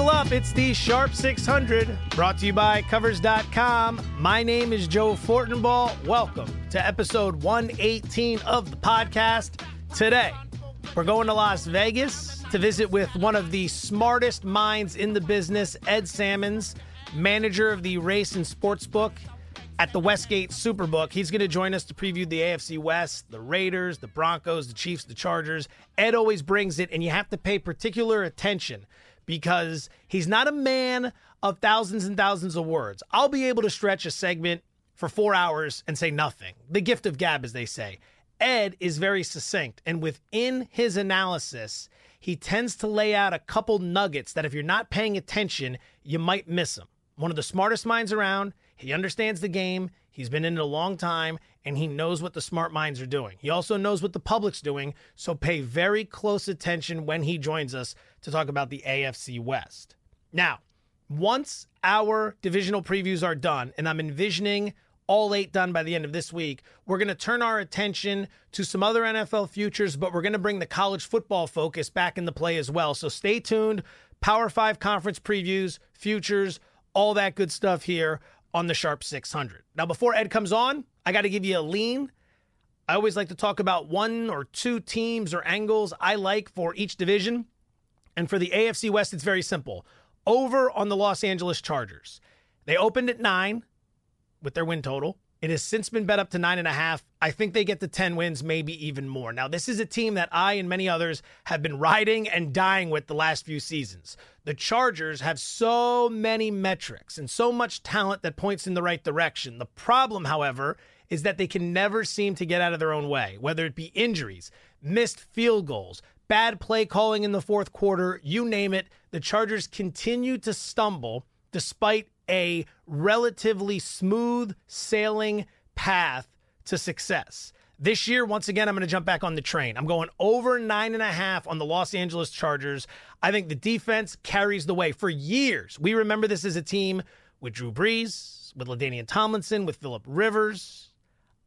Buckle up, it's the Sharp 600, brought to you by Covers.com. My name is Joe Fortenbaugh. Welcome to episode 118 of the podcast. Today, we're going to Las Vegas to visit with one of the smartest minds in the business, Ed Salmons, manager of the race and sports book at the Westgate Superbook. He's going to join us to preview the AFC West, the Raiders, the Broncos, the Chiefs, the Chargers. Ed always brings it, and you have to pay particular attention because he's not a man of thousands and thousands of words. I'll be able to stretch a segment for four hours and say nothing. The gift of gab, as they say. Ed is very succinct, and within his analysis, he tends to lay out a couple nuggets that if you're not paying attention, you might miss them. One of the smartest minds around. He understands the game. He's been in it a long time and he knows what the smart minds are doing. He also knows what the public's doing. So pay very close attention when he joins us to talk about the AFC West. Now, once our divisional previews are done, and I'm envisioning all eight done by the end of this week, we're going to turn our attention to some other NFL futures, but we're going to bring the college football focus back into play as well. So stay tuned. Power Five conference previews, futures, all that good stuff here on the Sharp 600. Now, before Ed comes on, I got to give you a lean. I always like to talk about one or two teams or angles I like for each division. And for the AFC West, it's very simple. Over on the Los Angeles Chargers. They opened at nine with their win total. It has since been bet up to nine and a half. I think they get to 10 wins, maybe even more. Now, this is a team that I and many others have been riding and dying with the last few seasons. The Chargers have so many metrics and so much talent that points in the right direction. The problem, however, is that they can never seem to get out of their own way, whether it be injuries, missed field goals, bad play calling in the fourth quarter, you name it. The Chargers continue to stumble despite a relatively smooth sailing path to success. This year, once again, I'm going to jump back on the train. I'm going over nine and a half on the Los Angeles Chargers. I think the defense carries the way. For years, we remember this as a team with Drew Brees, with LaDainian Tomlinson, with Philip Rivers.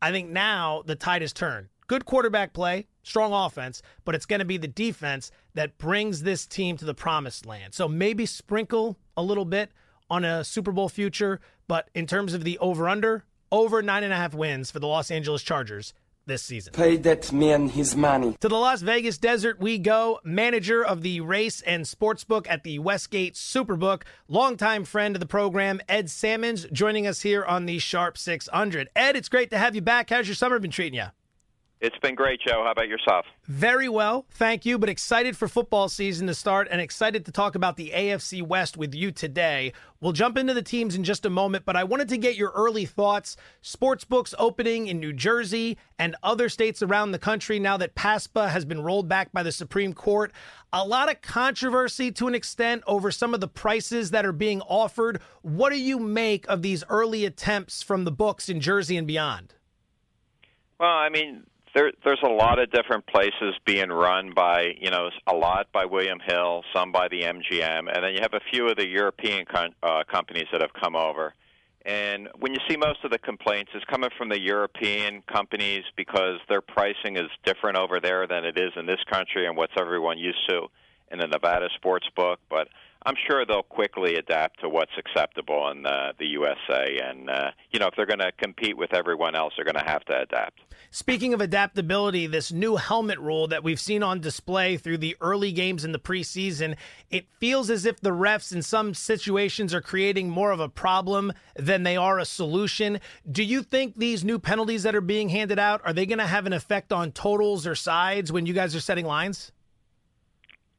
I think now the tide has turned. Good quarterback play, strong offense, but it's going to be the defense that brings this team to the promised land. So maybe sprinkle a little bit on a Super Bowl future, but in terms of the over under, over nine and a half wins for the Los Angeles Chargers this season. Pay that man his money. To the Las Vegas desert we go. Manager of the race and sportsbook at the Westgate Superbook, longtime friend of the program, Ed Salmons, joining us here on the Sharp 600. Ed, it's great to have you back. How's your summer been treating you? It's been great, Joe. How about yourself? Very well, thank you. But excited for football season to start and excited to talk about the AFC West with you today. We'll jump into the teams in just a moment, but I wanted to get your early thoughts. Sports books opening in New Jersey and other states around the country now that PASPA has been rolled back by the Supreme Court. A lot of controversy to an extent over some of the prices that are being offered. What do you make of these early attempts from the books in Jersey and beyond? Well, I mean, there, there's a lot of different places being run by, you know, a lot by William Hill, some by the MGM, and then you have a few of the European con- uh, companies that have come over. And when you see most of the complaints, it's coming from the European companies because their pricing is different over there than it is in this country and what's everyone used to in the Nevada sports book. But I'm sure they'll quickly adapt to what's acceptable in the, the USA. And, uh, you know, if they're going to compete with everyone else, they're going to have to adapt. Speaking of adaptability, this new helmet rule that we've seen on display through the early games in the preseason, it feels as if the refs in some situations are creating more of a problem than they are a solution. Do you think these new penalties that are being handed out are they going to have an effect on totals or sides when you guys are setting lines?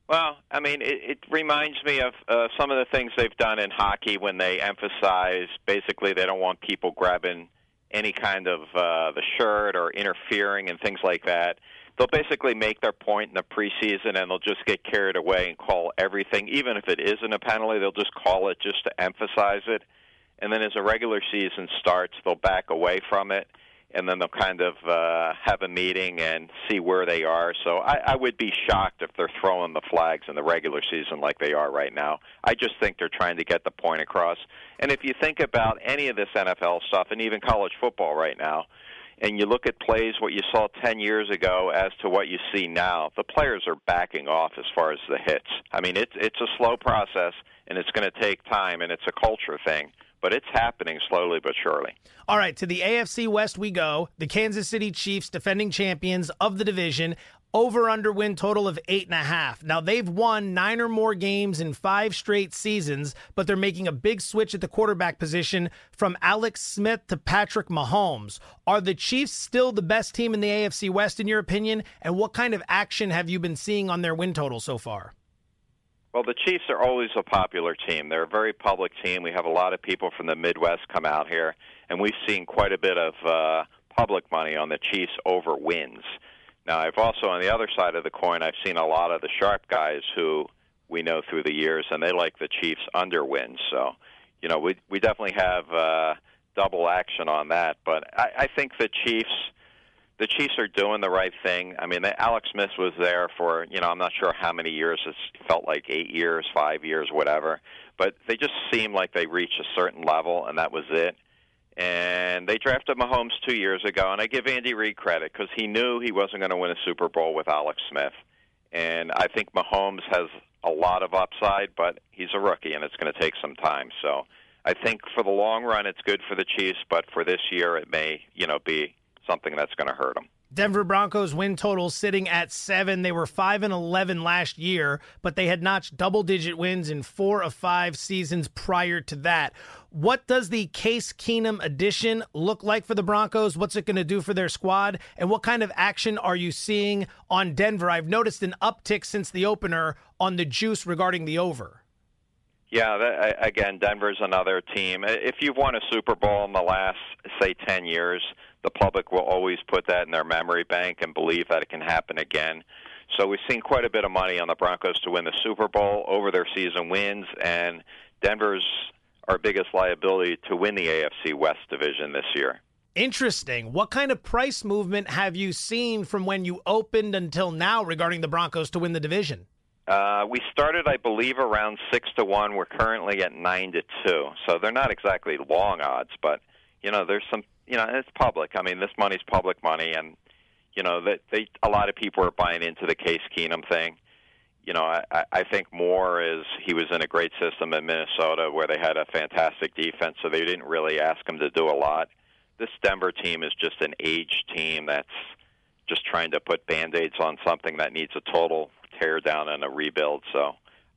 Well, I mean, it, it reminds me of uh, some of the things they've done in hockey when they emphasize basically they don't want people grabbing any kind of uh, the shirt or interfering and things like that. They'll basically make their point in the preseason and they'll just get carried away and call everything, even if it isn't a penalty, they'll just call it just to emphasize it. And then as a regular season starts, they'll back away from it and then they'll kind of uh, have a meeting and see where they are. So I, I would be shocked if they're throwing the flags in the regular season like they are right now. I just think they're trying to get the point across. And if you think about any of this NFL stuff and even college football right now, and you look at plays what you saw 10 years ago as to what you see now, the players are backing off as far as the hits. I mean, it's it's a slow process and it's going to take time and it's a culture thing, but it's happening slowly but surely. All right, to the AFC West we go. The Kansas City Chiefs, defending champions of the division, over under win total of eight and a half. Now, they've won nine or more games in five straight seasons, but they're making a big switch at the quarterback position from Alex Smith to Patrick Mahomes. Are the Chiefs still the best team in the AFC West, in your opinion? And what kind of action have you been seeing on their win total so far? Well, the Chiefs are always a popular team. They're a very public team. We have a lot of people from the Midwest come out here, and we've seen quite a bit of uh, public money on the Chiefs over wins. Now, I've also, on the other side of the coin, I've seen a lot of the sharp guys who we know through the years, and they like the Chiefs under wins. So, you know, we we definitely have uh, double action on that. But I, I think the Chiefs, the Chiefs are doing the right thing. I mean, Alex Smith was there for you know I'm not sure how many years. It felt like eight years, five years, whatever. But they just seemed like they reached a certain level, and that was it and they drafted Mahomes two years ago. And I give Andy Reid credit because he knew he wasn't going to win a Super Bowl with Alex Smith. And I think Mahomes has a lot of upside, but he's a rookie, and it's going to take some time. So I think for the long run, it's good for the Chiefs, but for this year, it may you know be something that's going to hurt them. Denver Broncos win total sitting at seven. They were five and eleven last year, but they had notched double digit wins in four of five seasons prior to that. What does the Case Keenum addition look like for the Broncos? What's it going to do for their squad? And what kind of action are you seeing on Denver? I've noticed an uptick since the opener on the juice regarding the over. Yeah, that, again, Denver's another team. If you've won a Super Bowl in the last, say, 10 years, the public will always put that in their memory bank and believe that it can happen again. So we've seen quite a bit of money on the Broncos to win the Super Bowl over their season wins, and Denver's our biggest liability to win the AFC West division this year. Interesting. What kind of price movement have you seen from when you opened until now regarding the Broncos to win the division? Uh, we started, I believe, around six to one. We're currently at nine to two, so they're not exactly long odds, but you know, there's some you know, it's public. I mean, this money's public money, and you know that they a lot of people are buying into the Case Keenum thing. You know, I, I think more is he was in a great system in Minnesota where they had a fantastic defense, so they didn't really ask him to do a lot. This Denver team is just an aged team that's just trying to put band-aids on something that needs a total tear down and a rebuild. So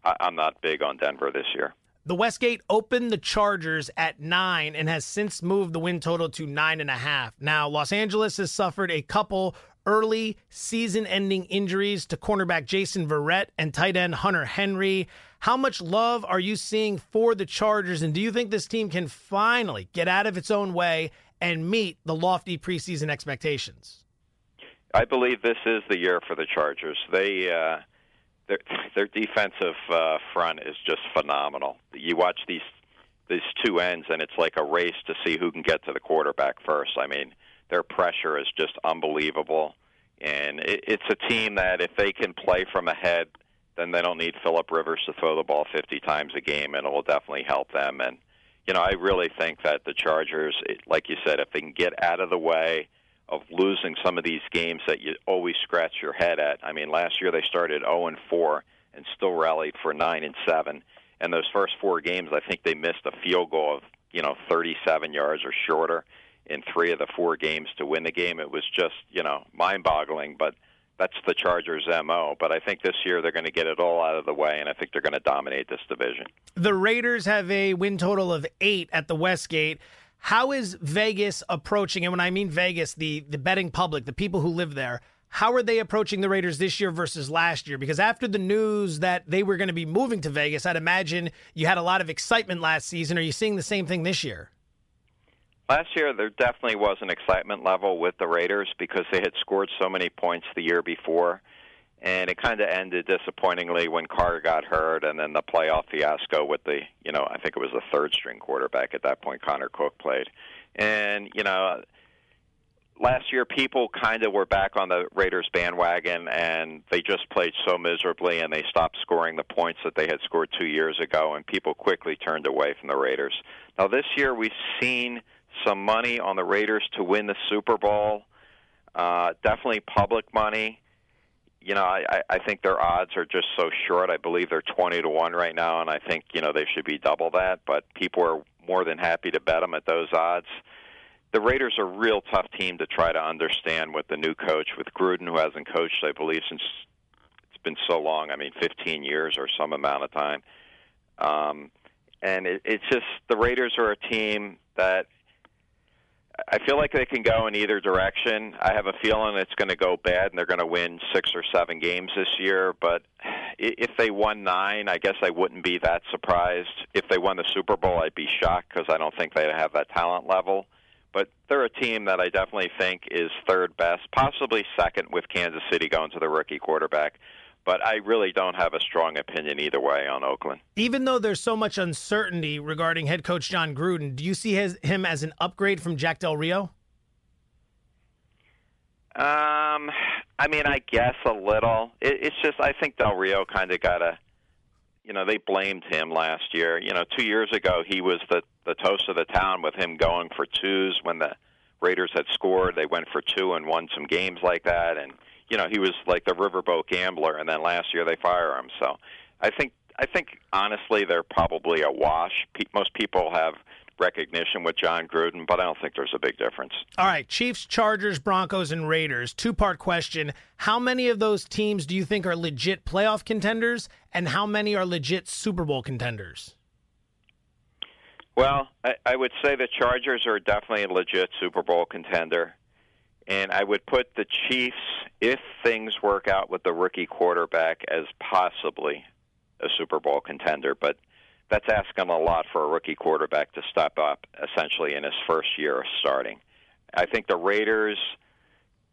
I, I'm not big on Denver this year. The Westgate opened the Chargers at nine and has since moved the win total to nine and a half. Now, Los Angeles has suffered a couple early season ending injuries to cornerback Jason Verrett and tight end Hunter Henry. How much love are you seeing for the Chargers? And do you think this team can finally get out of its own way and meet the lofty preseason expectations? I believe this is the year for the Chargers. They, uh, their their defensive uh, front is just phenomenal. You watch these these two ends, and it's like a race to see who can get to the quarterback first. I mean, their pressure is just unbelievable, and it, it's a team that if they can play from ahead, then they don't need Philip Rivers to throw the ball 50 times a game, and it will definitely help them. And you know, I really think that the Chargers, like you said, if they can get out of the way of losing some of these games that you always scratch your head at. I mean, last year they started 0 and 4 and still rallied for 9 and 7. And those first four games, I think they missed a field goal of you know 37 yards or shorter in three of the four games to win the game. It was just you know mind-boggling, but that's the Chargers' MO. But I think this year they're going to get it all out of the way, and I think they're going to dominate this division. The Raiders have a win total of eight at the Westgate. How is Vegas approaching? And when I mean Vegas, the the betting public, the people who live there, how are they approaching the Raiders this year versus last year? Because after the news that they were going to be moving to Vegas, I'd imagine you had a lot of excitement last season. Are you seeing the same thing this year? Last year, there definitely was an excitement level with the Raiders because they had scored so many points the year before and it kind of ended disappointingly when Carr got hurt, and then the playoff fiasco with the, you know, I think it was the third string quarterback at that point, Connor Cook played, and you know, last year people kind of were back on the Raiders bandwagon, and they just played so miserably, and they stopped scoring the points that they had scored two years ago, and people quickly turned away from the Raiders. Now this year we've seen some money on the Raiders to win the Super Bowl. Uh, definitely public money. You know, I, I think their odds are just so short. I believe they're twenty to one right now, and I think you know they should be double that. But people are more than happy to bet them at those odds. The Raiders are a real tough team to try to understand with the new coach, with Gruden, who hasn't coached, I believe, since it's been so long. I mean, 15 years or some amount of time. Um, and it, it's just the Raiders are a team that I feel like they can go in either direction. I have a feeling it's going to go bad and they're going to win six or seven games this year. But if they won nine, I guess I wouldn't be that surprised. If they won the Super Bowl, I'd be shocked because I don't think they have that talent level. But they're a team that I definitely think is third best, possibly second with Kansas City going to the rookie quarterback but I really don't have a strong opinion either way on Oakland. Even though there's so much uncertainty regarding head coach Jon Gruden, do you see his, him as an upgrade from Jack Del Rio? Um, I mean, I guess a little. It, it's just I think Del Rio kind of got a, you know, they blamed him last year. You know, two years ago he was the the toast of the town with him going for twos when the Raiders had scored. They went for two and won some games like that, and you know he was like the riverboat gambler, and then last year they fire him. So I think I think honestly they're probably a wash. Pe- most people have recognition with Jon Gruden, but I don't think there's a big difference. All right, Chiefs, Chargers, Broncos, and Raiders. Two part question: How many of those teams do you think are legit playoff contenders, and how many are legit Super Bowl contenders? Well, I, I would say the Chargers are definitely a legit Super Bowl contender. And I would put the Chiefs, if things work out with the rookie quarterback, as possibly a Super Bowl contender. But that's asking a lot for a rookie quarterback to step up essentially in his first year of starting. I think the Raiders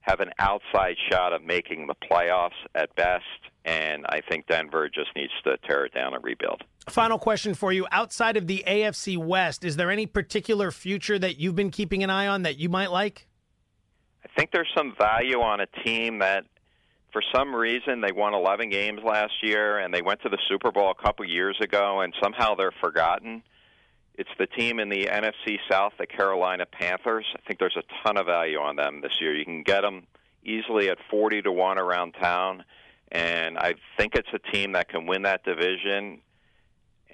have an outside shot of making the playoffs at best, and I think Denver just needs to tear it down and rebuild. Final question for you. Outside of the AFC West, is there any particular future that you've been keeping an eye on that you might like? Think there's some value on a team that, for some reason, they won 11 games last year and they went to the Super Bowl a couple years ago, and somehow they're forgotten. It's the team in the NFC South, the Carolina Panthers. I think there's a ton of value on them this year. You can get them easily at 40 to 1 around town, and I think it's a team that can win that division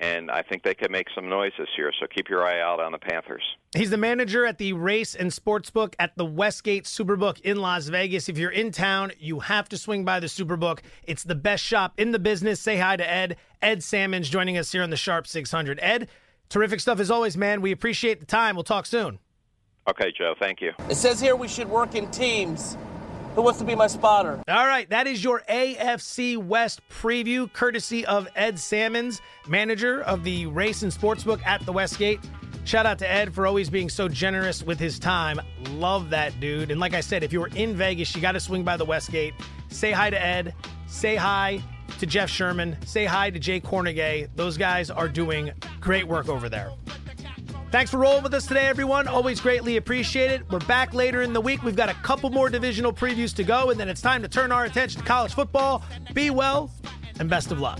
and I think they could make some noise this year. So keep your eye out on the Panthers. He's the manager at the race and sportsbook at the Westgate Superbook in Las Vegas. If you're in town, you have to swing by the Superbook. It's the best shop in the business. Say hi to Ed. Ed Salmons joining us here on the Sharp 600. Ed, terrific stuff as always, man. We appreciate the time. We'll talk soon. Okay, Joe. Thank you. It says here we should work in teams. Who wants to be my spotter? All right, that is your AFC West preview, courtesy of Ed Salmons, manager of the Race and Sportsbook at the Westgate. Shout out to Ed for always being so generous with his time. Love that dude. And like I said, if you're in Vegas, you got to swing by the Westgate. Say hi to Ed. Say hi to Jeff Sherman. Say hi to Jay Kornegay. Those guys are doing great work over there. Thanks for rolling with us today, everyone. Always greatly appreciated. We're back later in the week. We've got a couple more divisional previews to go, and then it's time to turn our attention to college football. Be well, and best of luck.